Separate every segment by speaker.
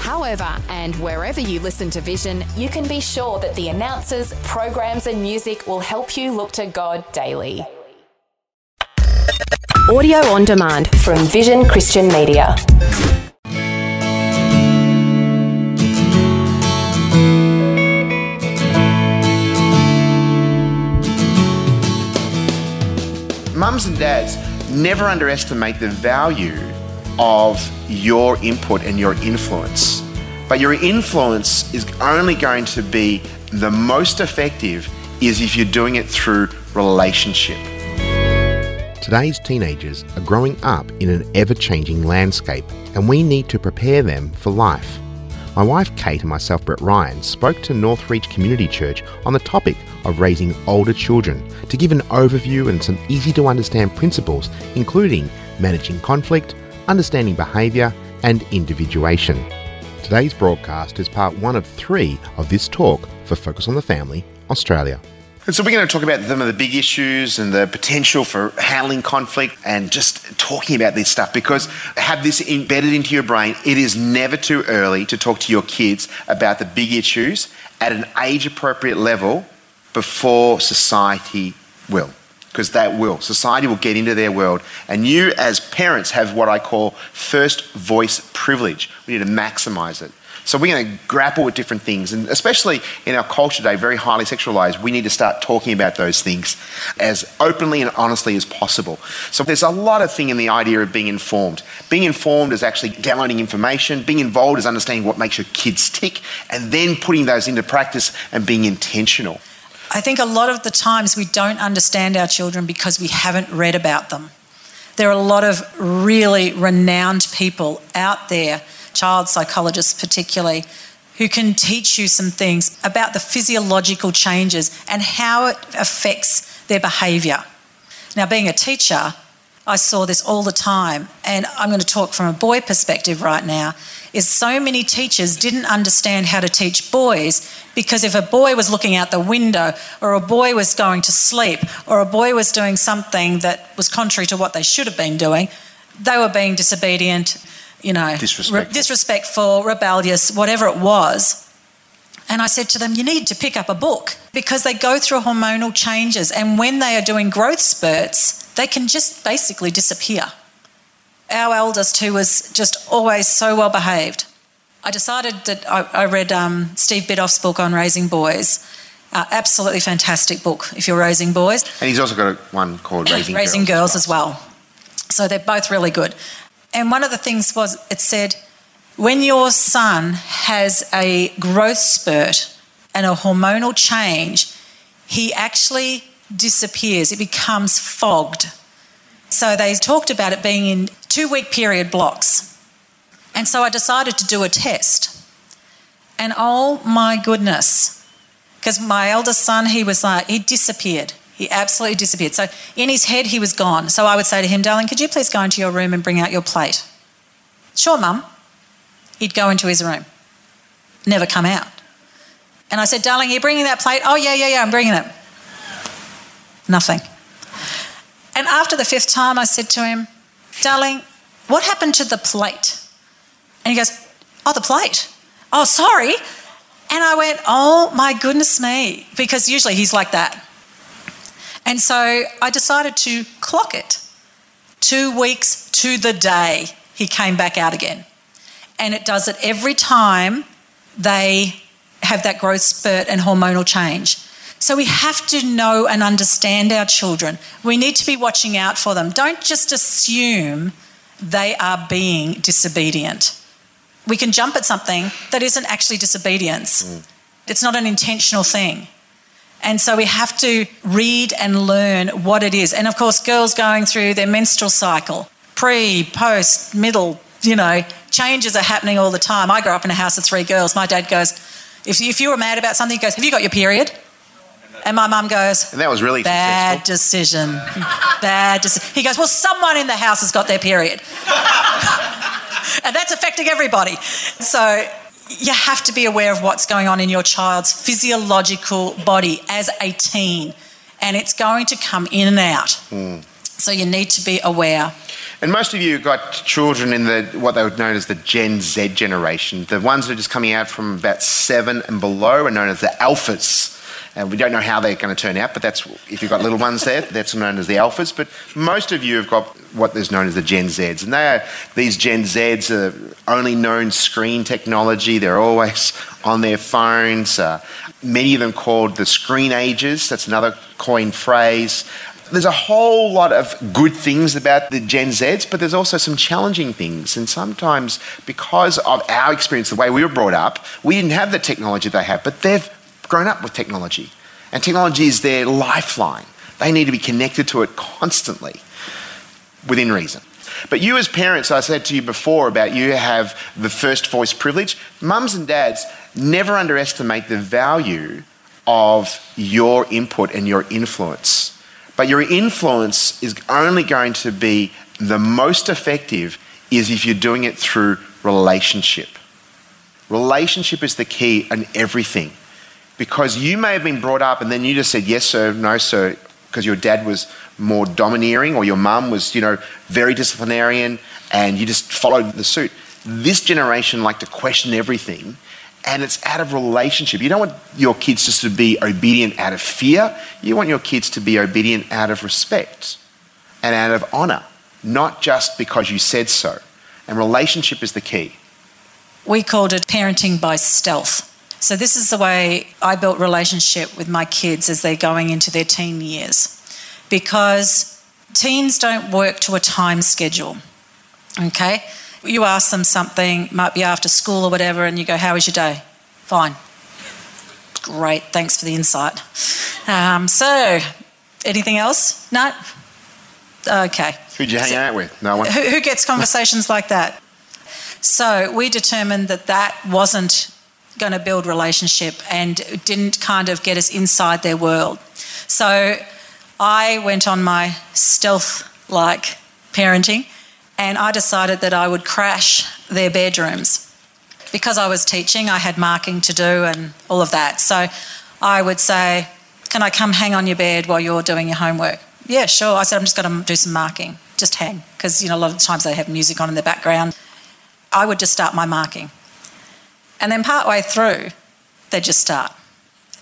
Speaker 1: However, and wherever you listen to Vision, you can be sure that the announcers, programs, and music will help you look to God daily. Audio on demand from Vision Christian Media.
Speaker 2: Mums and dads, never underestimate the value of your input and your influence. But your influence is only going to be the most effective is if you're doing it through relationship.
Speaker 3: Today's teenagers are growing up in an ever changing landscape, and we need to prepare them for life. My wife Kate and myself, Brett Ryan, spoke to Northreach Community Church on the topic of raising older children to give an overview and some easy to understand principles, including managing conflict, understanding behaviour, and individuation. Today's broadcast is part one of three of this talk for Focus on the Family Australia.
Speaker 2: And so we're going to talk about some of the big issues and the potential for handling conflict and just talking about this stuff because have this embedded into your brain. It is never too early to talk to your kids about the big issues at an age appropriate level before society will. Because that will. Society will get into their world. And you, as parents, have what I call first voice privilege. We need to maximize it. So we're going to grapple with different things, and especially in our culture today, very highly sexualized, we need to start talking about those things as openly and honestly as possible. So there's a lot of thing in the idea of being informed. Being informed is actually downloading information. Being involved is understanding what makes your kids tick, and then putting those into practice and being intentional.
Speaker 4: I think a lot of the times we don't understand our children because we haven't read about them. There are a lot of really renowned people out there child psychologists particularly, who can teach you some things about the physiological changes and how it affects their behaviour. Now, being a teacher, I saw this all the time, and I'm going to talk from a boy perspective right now. Is so many teachers didn't understand how to teach boys because if a boy was looking out the window, or a boy was going to sleep, or a boy was doing something that was contrary to what they should have been doing, they were being disobedient, you know,
Speaker 2: disrespectful.
Speaker 4: Re- disrespectful, rebellious, whatever it was. And I said to them, You need to pick up a book because they go through hormonal changes. And when they are doing growth spurts, they can just basically disappear. Our eldest, who was just always so well behaved, I decided that I, I read um, Steve Biddulph's book on raising boys. Uh, absolutely fantastic book if you're raising boys.
Speaker 2: And he's also got a, one called Raising,
Speaker 4: raising
Speaker 2: Girls,
Speaker 4: Girls as well. So they're both really good. And one of the things was it said, when your son has a growth spurt and a hormonal change, he actually disappears. It becomes fogged. So they talked about it being in two week period blocks. And so I decided to do a test. And oh my goodness, because my eldest son, he was like, he disappeared. He absolutely disappeared. So in his head, he was gone. So I would say to him, darling, could you please go into your room and bring out your plate? Sure, mum. He'd go into his room, never come out. And I said, darling, are you bringing that plate? Oh, yeah, yeah, yeah, I'm bringing it. Nothing. And after the fifth time, I said to him, darling, what happened to the plate? And he goes, oh, the plate. Oh, sorry. And I went, oh my goodness me, because usually he's like that. And so I decided to clock it. Two weeks to the day, he came back out again. And it does it every time they have that growth spurt and hormonal change. So we have to know and understand our children. We need to be watching out for them. Don't just assume they are being disobedient. We can jump at something that isn't actually disobedience, mm. it's not an intentional thing. And so we have to read and learn what it is. And of course, girls going through their menstrual cycle, pre, post, middle, you know, changes are happening all the time. I grew up in a house of three girls. My dad goes, if, if you were mad about something, he goes, Have you got your period? And my mum goes,
Speaker 2: And that was really
Speaker 4: Bad
Speaker 2: successful.
Speaker 4: decision. Bad decision. He goes, Well, someone in the house has got their period. and that's affecting everybody. So you have to be aware of what's going on in your child's physiological body as a teen, and it's going to come in and out. Hmm. So you need to be aware.
Speaker 2: And most of you have got children in the what they would known as the Gen Z generation. The ones that are just coming out from about seven and below are known as the alphas. And we don't know how they're going to turn out, but that's if you've got little ones there, that's known as the alphas. But most of you have got what is known as the Gen Zs, and they are these Gen Zs are only known screen technology. They're always on their phones. Uh, many of them called the screenagers. That's another coined phrase. There's a whole lot of good things about the Gen Zs, but there's also some challenging things. And sometimes, because of our experience, the way we were brought up, we didn't have the technology they have, but they've grown up with technology. And technology is their lifeline. They need to be connected to it constantly within reason. But you, as parents, I said to you before about you have the first voice privilege. Mums and dads never underestimate the value of your input and your influence. But your influence is only going to be the most effective is if you're doing it through relationship. Relationship is the key in everything. Because you may have been brought up and then you just said yes sir, no sir, because your dad was more domineering or your mum was, you know, very disciplinarian and you just followed the suit. This generation like to question everything and it's out of relationship. You don't want your kids just to be obedient out of fear. You want your kids to be obedient out of respect and out of honor, not just because you said so. And relationship is the key.
Speaker 4: We called it parenting by stealth. So this is the way I built relationship with my kids as they're going into their teen years. Because teens don't work to a time schedule. Okay? You ask them something, might be after school or whatever, and you go, How was your day? Fine. Great, thanks for the insight. Um, so, anything else? No? Okay.
Speaker 2: Who'd you hang out with? No one.
Speaker 4: Who, who gets conversations like that? So we determined that that wasn't going to build relationship and didn't kind of get us inside their world. So I went on my stealth like parenting and I decided that I would crash their bedrooms. Because I was teaching, I had marking to do and all of that. So I would say, Can I come hang on your bed while you're doing your homework? Yeah, sure. I said, I'm just going to do some marking. Just hang. Because, you know, a lot of times they have music on in the background. I would just start my marking. And then partway through, they'd just start.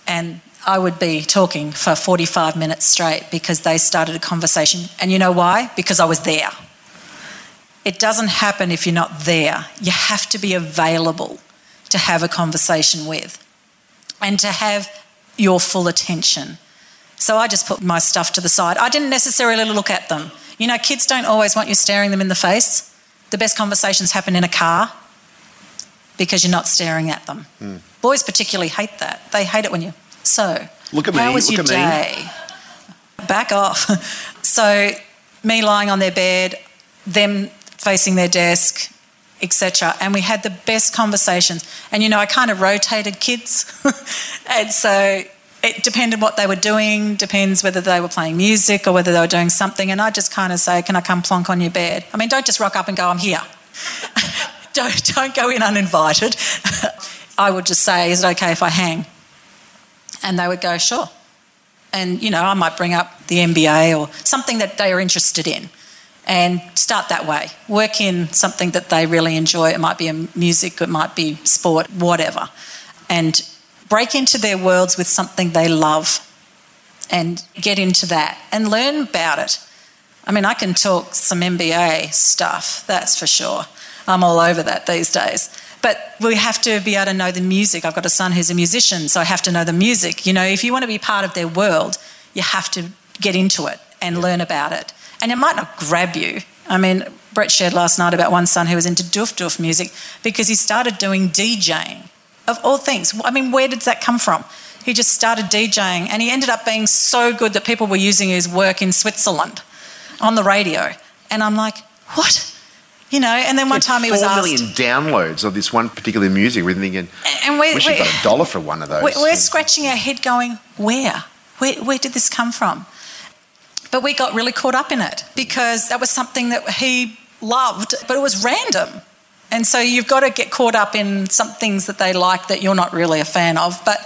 Speaker 4: And I would be talking for 45 minutes straight because they started a conversation. And you know why? Because I was there. It doesn't happen if you're not there. You have to be available to have a conversation with and to have your full attention. So I just put my stuff to the side. I didn't necessarily look at them. You know, kids don't always want you staring them in the face. The best conversations happen in a car because you're not staring at them.
Speaker 2: Mm.
Speaker 4: Boys particularly hate that. They hate it when you. So,
Speaker 2: Look at me, how
Speaker 4: was
Speaker 2: look
Speaker 4: your
Speaker 2: at me."
Speaker 4: day? Back off. so, me lying on their bed, them facing their desk, etc. And we had the best conversations. And you know, I kind of rotated kids, and so it depended what they were doing. Depends whether they were playing music or whether they were doing something. And I just kind of say, "Can I come plonk on your bed?" I mean, don't just rock up and go, "I'm here." don't don't go in uninvited. I would just say, "Is it okay if I hang?" And they would go, "Sure." And you know, I might bring up the NBA or something that they are interested in, and start that way. Work in something that they really enjoy. It might be a music, it might be sport, whatever, and break into their worlds with something they love, and get into that and learn about it. I mean, I can talk some NBA stuff, that's for sure. I'm all over that these days. But we have to be able to know the music. I've got a son who's a musician, so I have to know the music. You know, if you want to be part of their world, you have to get into it and learn about it. And it might not grab you. I mean, Brett shared last night about one son who was into doof doof music because he started doing DJing, of all things. I mean, where did that come from? He just started DJing and he ended up being so good that people were using his work in Switzerland on the radio. And I'm like, what? You know, and then one time he was asked.
Speaker 2: million downloads of this one particular music. We're thinking,
Speaker 4: and we,
Speaker 2: wish
Speaker 4: we,
Speaker 2: you got a dollar for one of those.
Speaker 4: we- we're scratching our head going, where? Where, where did this come from? But we got really caught up in it because that was something that he loved, but it was random. And so you've got to get caught up in some things that they like that you're not really a fan of, but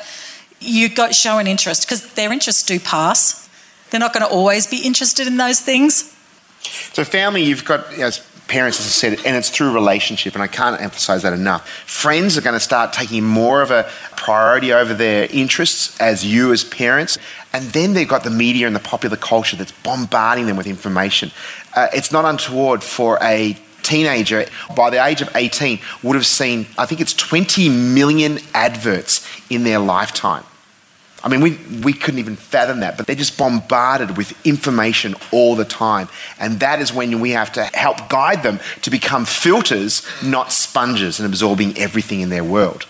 Speaker 4: you've got to show an interest because their interests do pass. They're not going to always be interested in those things.
Speaker 2: So, family, you've got, as parents, as I said, and it's through relationship, and I can't emphasize that enough. Friends are going to start taking more of a priority over their interests as you, as parents. And then they've got the media and the popular culture that's bombarding them with information. Uh, it's not untoward for a teenager by the age of 18 would have seen, I think it's 20 million adverts in their lifetime. I mean, we, we couldn't even fathom that, but they're just bombarded with information all the time. And that is when we have to help guide them to become filters, not sponges, and absorbing everything in their world.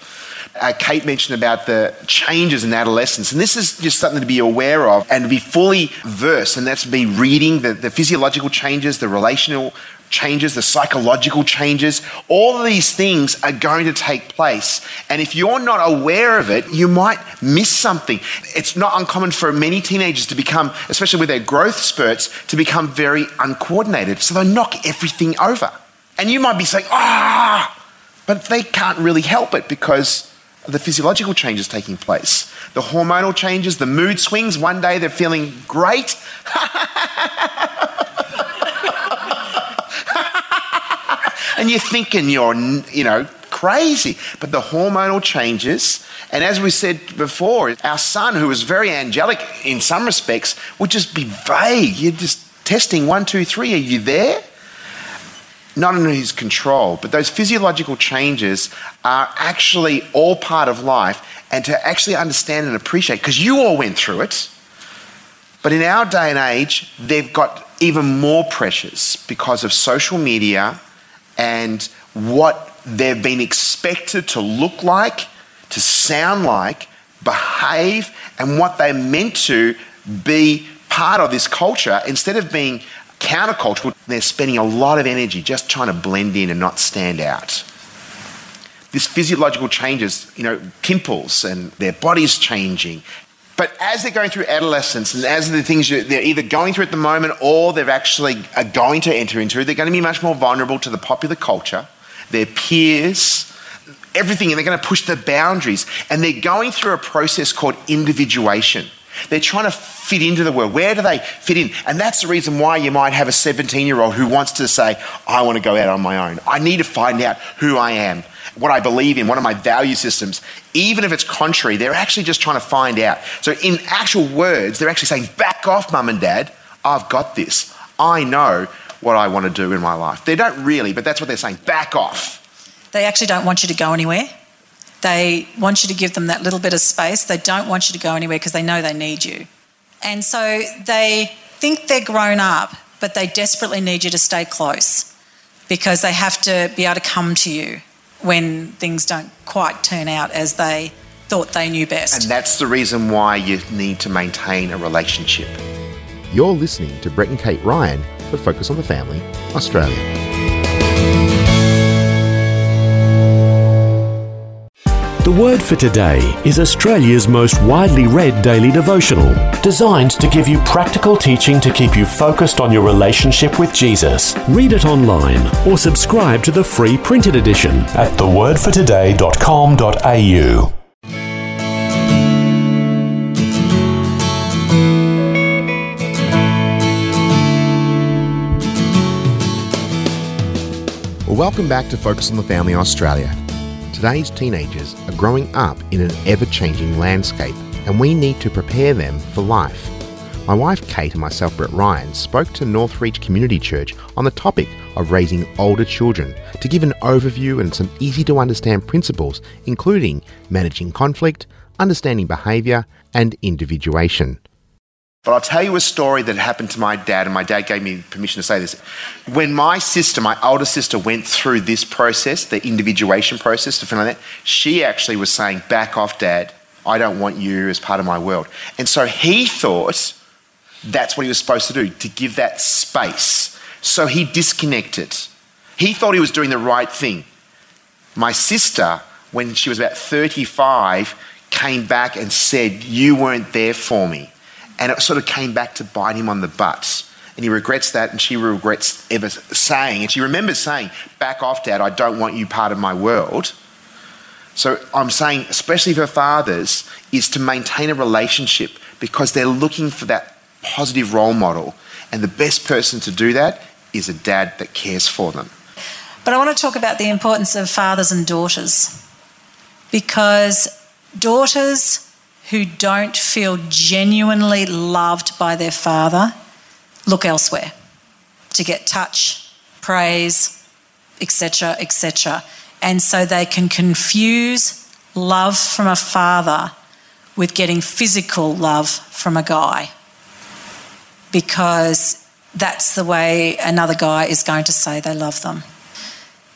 Speaker 2: Uh, Kate mentioned about the changes in adolescence, and this is just something to be aware of and to be fully versed, and that's be reading the, the physiological changes, the relational changes, the psychological changes, all of these things are going to take place. And if you're not aware of it, you might miss something. It's not uncommon for many teenagers to become, especially with their growth spurts, to become very uncoordinated. So they knock everything over. And you might be saying, ah, but they can't really help it because the physiological changes taking place, the hormonal changes, the mood swings. One day they're feeling great. and you're thinking you're, you know, crazy. But the hormonal changes, and as we said before, our son, who was very angelic in some respects, would just be vague. You're just testing one, two, three. Are you there? Not under his control, but those physiological changes are actually all part of life, and to actually understand and appreciate, because you all went through it. But in our day and age, they've got even more pressures because of social media and what they've been expected to look like, to sound like, behave, and what they're meant to be part of this culture instead of being countercultural, they're spending a lot of energy just trying to blend in and not stand out. This physiological changes, you know, pimples and their bodies changing, but as they're going through adolescence and as the things they're either going through at the moment or they're actually are going to enter into, they're going to be much more vulnerable to the popular culture, their peers, everything, and they're going to push the boundaries. And they're going through a process called individuation. They're trying to fit into the world. Where do they fit in? And that's the reason why you might have a 17 year old who wants to say, I want to go out on my own. I need to find out who I am what I believe in, one of my value systems, even if it's contrary, they're actually just trying to find out. So, in actual words, they're actually saying, Back off, mum and dad. I've got this. I know what I want to do in my life. They don't really, but that's what they're saying. Back off.
Speaker 4: They actually don't want you to go anywhere. They want you to give them that little bit of space. They don't want you to go anywhere because they know they need you. And so they think they're grown up, but they desperately need you to stay close because they have to be able to come to you when things don't quite turn out as they thought they knew best.
Speaker 2: And that's the reason why you need to maintain a relationship.
Speaker 3: You're listening to Brett and Kate Ryan for Focus on the Family, Australia.
Speaker 5: The Word for Today is Australia's most widely read daily devotional, designed to give you practical teaching to keep you focused on your relationship with Jesus. Read it online or subscribe to the free printed edition at thewordfortoday.com.au.
Speaker 3: welcome back to Focus on the Family Australia. Today's teenagers are growing up in an ever changing landscape, and we need to prepare them for life. My wife Kate and myself, Brett Ryan, spoke to Northreach Community Church on the topic of raising older children to give an overview and some easy to understand principles, including managing conflict, understanding behaviour, and individuation.
Speaker 2: But I'll tell you a story that happened to my dad, and my dad gave me permission to say this. When my sister, my older sister, went through this process, the individuation process, to like that, she actually was saying, Back off, dad. I don't want you as part of my world. And so he thought that's what he was supposed to do, to give that space. So he disconnected. He thought he was doing the right thing. My sister, when she was about 35, came back and said, You weren't there for me And it sort of came back to bite him on the butt. And he regrets that, and she regrets ever saying, and she remembers saying, Back off, Dad, I don't want you part of my world. So I'm saying, especially for fathers, is to maintain a relationship because they're looking for that positive role model. And the best person to do that is a dad that cares for them.
Speaker 4: But I want to talk about the importance of fathers and daughters because daughters who don't feel genuinely loved by their father look elsewhere to get touch, praise, etc., etc. And so they can confuse love from a father with getting physical love from a guy because that's the way another guy is going to say they love them.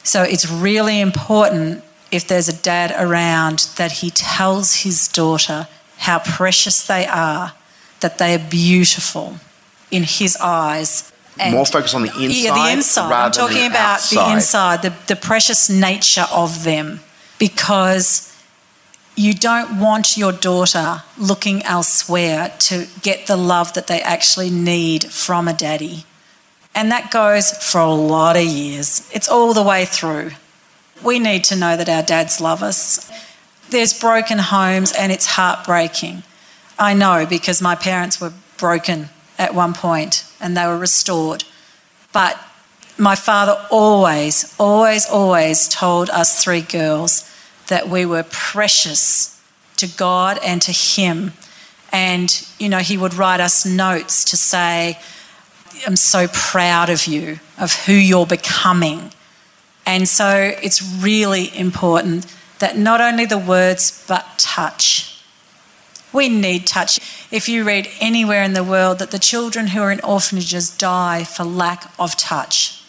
Speaker 4: So it's really important if there's a dad around that he tells his daughter how precious they are, that they are beautiful in his eyes.
Speaker 2: And More focus on the inside.
Speaker 4: Yeah, the inside. I'm talking
Speaker 2: the
Speaker 4: about
Speaker 2: outside.
Speaker 4: the inside, the, the precious nature of them, because you don't want your daughter looking elsewhere to get the love that they actually need from a daddy. And that goes for a lot of years. It's all the way through. We need to know that our dads love us. There's broken homes and it's heartbreaking. I know because my parents were broken at one point and they were restored. But my father always, always, always told us three girls that we were precious to God and to Him. And, you know, he would write us notes to say, I'm so proud of you, of who you're becoming. And so it's really important that not only the words, but touch. We need touch. If you read anywhere in the world that the children who are in orphanages die for lack of touch.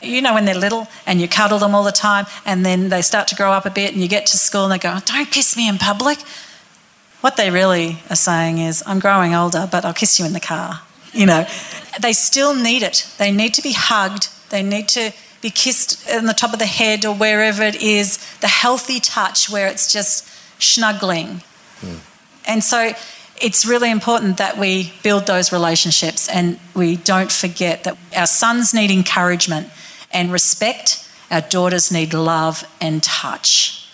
Speaker 4: You know, when they're little and you cuddle them all the time, and then they start to grow up a bit, and you get to school and they go, Don't kiss me in public. What they really are saying is, I'm growing older, but I'll kiss you in the car. You know, they still need it. They need to be hugged. They need to be kissed on the top of the head or wherever it is, the healthy touch where it's just snuggling. Mm. And so it's really important that we build those relationships and we don't forget that our sons need encouragement and respect, our daughters need love and touch,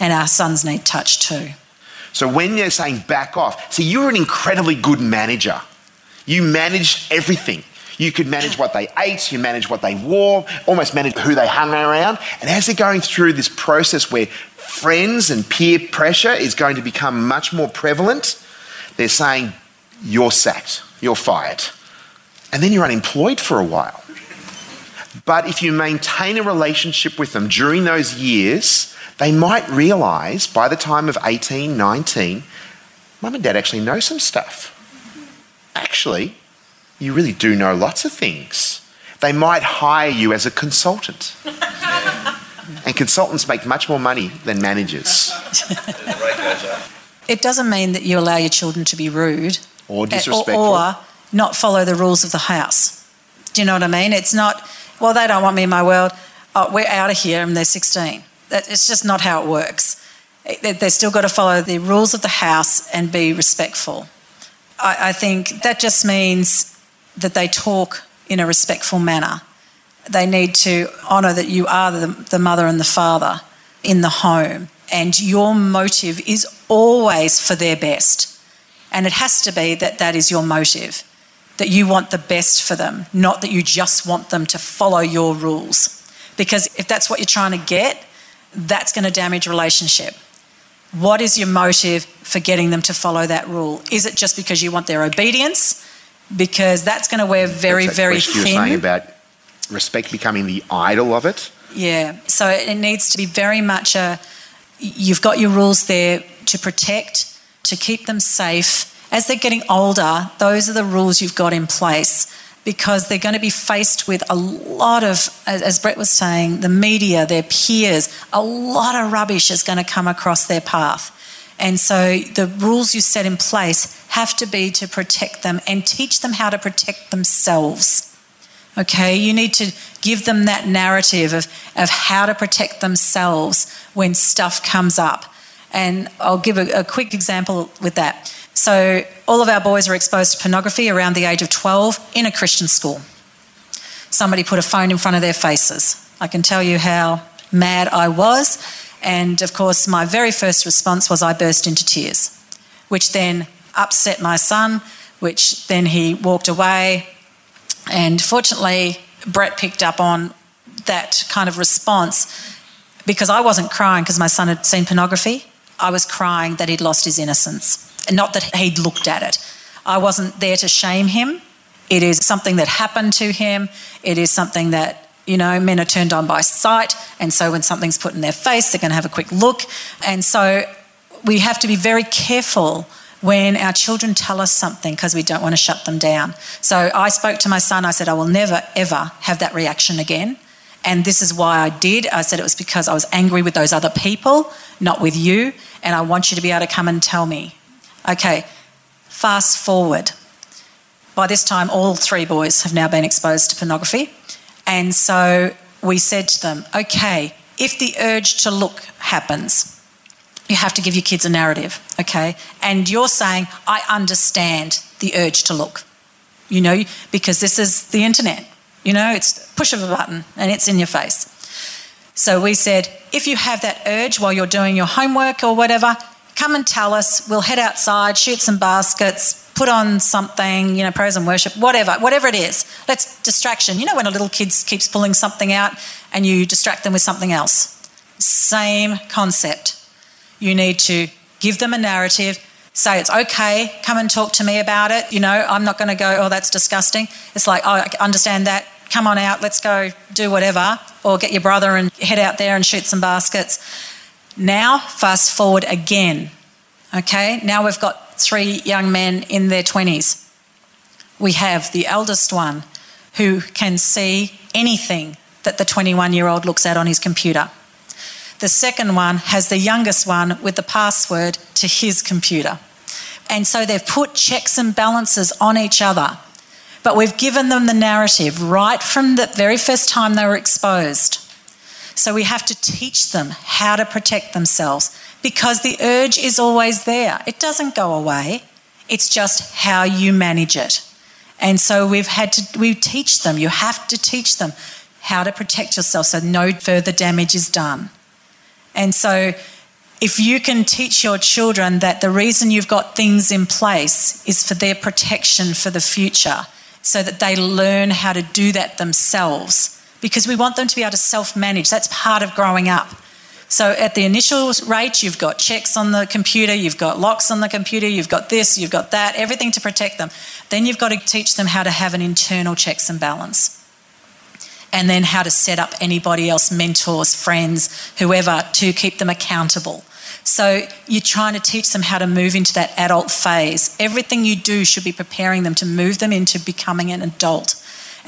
Speaker 4: and our sons need touch too.
Speaker 2: So when you're saying back off, see, you're an incredibly good manager. You managed everything. You could manage what they ate, you manage what they wore, almost manage who they hung around. And as they're going through this process where friends and peer pressure is going to become much more prevalent, they're saying, You're sacked, you're fired. And then you're unemployed for a while. But if you maintain a relationship with them during those years, they might realise by the time of 18, 19, mum and dad actually know some stuff. Actually, you really do know lots of things. They might hire you as a consultant. and consultants make much more money than managers.
Speaker 4: it doesn't mean that you allow your children to be rude
Speaker 2: or eh, disrespectful
Speaker 4: or, or not follow the rules of the house. Do you know what I mean? It's not, well, they don't want me in my world. Oh, we're out of here and they're 16. It's just not how it works. Eh, They've still got to follow the rules of the house and be respectful. I, I think that just means that they talk in a respectful manner. They need to honour that you are the, the mother and the father in the home, and your motive is always for their best. And it has to be that that is your motive, that you want the best for them, not that you just want them to follow your rules. Because if that's what you're trying to get, that's going to damage relationship. What is your motive for getting them to follow that rule? Is it just because you want their obedience? Because that's going to wear very,
Speaker 2: that
Speaker 4: very
Speaker 2: thin. You're saying about respect becoming the idol of it.
Speaker 4: Yeah. So it needs to be very much a. You've got your rules there to protect, to keep them safe. As they're getting older, those are the rules you've got in place because they're going to be faced with a lot of, as Brett was saying, the media, their peers, a lot of rubbish is going to come across their path. And so the rules you set in place have to be to protect them and teach them how to protect themselves. Okay, you need to give them that narrative of, of how to protect themselves when stuff comes up. And I'll give a, a quick example with that. So all of our boys were exposed to pornography around the age of 12 in a Christian school. Somebody put a phone in front of their faces. I can tell you how mad I was. And of course, my very first response was I burst into tears, which then upset my son, which then he walked away. And fortunately, Brett picked up on that kind of response because I wasn't crying because my son had seen pornography. I was crying that he'd lost his innocence, and not that he'd looked at it. I wasn't there to shame him. It is something that happened to him. It is something that, you know, men are turned on by sight. And so when something's put in their face, they're going to have a quick look. And so we have to be very careful when our children tell us something because we don't want to shut them down. So I spoke to my son. I said, I will never, ever have that reaction again. And this is why I did. I said it was because I was angry with those other people, not with you. And I want you to be able to come and tell me. Okay, fast forward. By this time, all three boys have now been exposed to pornography. And so we said to them, okay, if the urge to look happens, you have to give your kids a narrative, okay? And you're saying, I understand the urge to look, you know, because this is the internet, you know, it's push of a button and it's in your face. So we said, if you have that urge while you're doing your homework or whatever, come and tell us. We'll head outside, shoot some baskets, put on something, you know, praise and worship, whatever, whatever it is. Let's distraction. You know, when a little kid keeps pulling something out and you distract them with something else. Same concept you need to give them a narrative, say it's okay, come and talk to me about it. You know, I'm not going to go, oh, that's disgusting. It's like, oh, I understand that. Come on out, let's go do whatever, or get your brother and head out there and shoot some baskets. Now, fast forward again. Okay, now we've got three young men in their 20s. We have the eldest one who can see anything that the 21 year old looks at on his computer. The second one has the youngest one with the password to his computer. And so they've put checks and balances on each other. But we've given them the narrative right from the very first time they were exposed. So we have to teach them how to protect themselves because the urge is always there. It doesn't go away. It's just how you manage it. And so we've had to we teach them, you have to teach them how to protect yourself so no further damage is done. And so, if you can teach your children that the reason you've got things in place is for their protection for the future, so that they learn how to do that themselves, because we want them to be able to self manage. That's part of growing up. So, at the initial rate, you've got checks on the computer, you've got locks on the computer, you've got this, you've got that, everything to protect them. Then you've got to teach them how to have an internal checks and balance and then how to set up anybody else, mentors, friends, whoever, to keep them accountable. So you're trying to teach them how to move into that adult phase. Everything you do should be preparing them to move them into becoming an adult.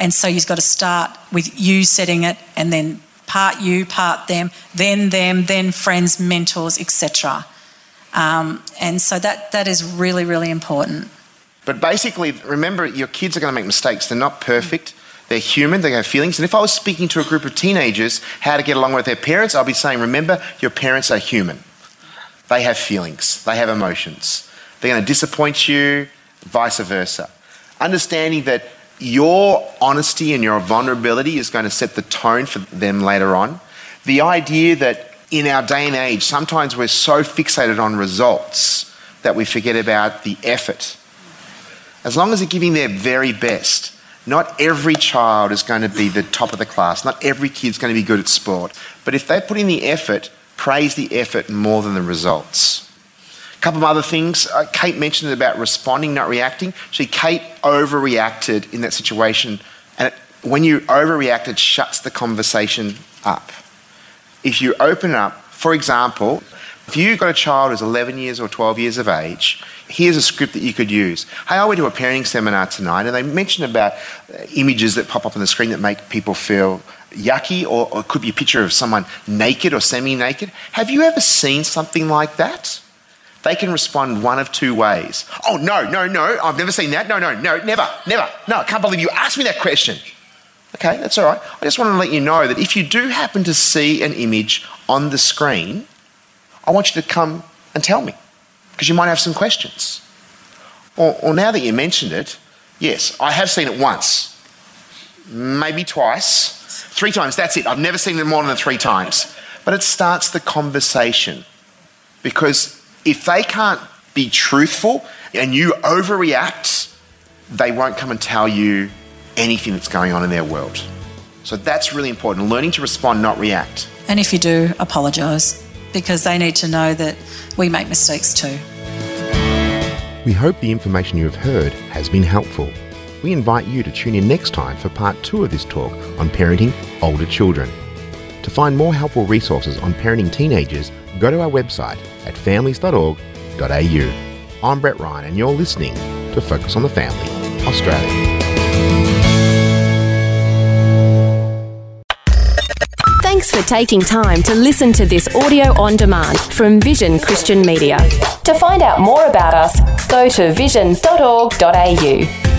Speaker 4: And so you've got to start with you setting it and then part you, part them, then them, then friends, mentors, etc. Um, and so that, that is really, really important.
Speaker 2: But basically, remember, your kids are going to make mistakes. They're not perfect. They're human, they have feelings. And if I was speaking to a group of teenagers how to get along with their parents, I'd be saying, remember, your parents are human. They have feelings, they have emotions. They're going to disappoint you, vice versa. Understanding that your honesty and your vulnerability is going to set the tone for them later on. The idea that in our day and age, sometimes we're so fixated on results that we forget about the effort. As long as they're giving their very best, not every child is going to be the top of the class. Not every kid's going to be good at sport. But if they put in the effort, praise the effort more than the results. A couple of other things. Uh, Kate mentioned about responding, not reacting. See, Kate overreacted in that situation. And it, when you overreact, it shuts the conversation up. If you open up, for example, if you've got a child who's 11 years or 12 years of age, here's a script that you could use. Hey, I went to a parenting seminar tonight and they mentioned about uh, images that pop up on the screen that make people feel yucky, or, or could be a picture of someone naked or semi naked. Have you ever seen something like that? They can respond one of two ways. Oh, no, no, no, I've never seen that. No, no, no, never, never. No, I can't believe you asked me that question. Okay, that's all right. I just want to let you know that if you do happen to see an image on the screen, I want you to come and tell me because you might have some questions. Or, or now that you mentioned it, yes, I have seen it once, maybe twice, three times. That's it. I've never seen it more than three times. But it starts the conversation because if they can't be truthful and you overreact, they won't come and tell you anything that's going on in their world. So that's really important learning to respond, not react.
Speaker 4: And if you do, apologise because they need to know that we make mistakes too.
Speaker 3: We hope the information you have heard has been helpful. We invite you to tune in next time for part two of this talk on parenting older children. To find more helpful resources on parenting teenagers, go to our website at families.org.au. I'm Brett Ryan, and you're listening to Focus on the Family, Australia.
Speaker 1: Thanks for taking time to listen to this audio on demand from Vision Christian Media. To find out more about us, go to vision.org.au.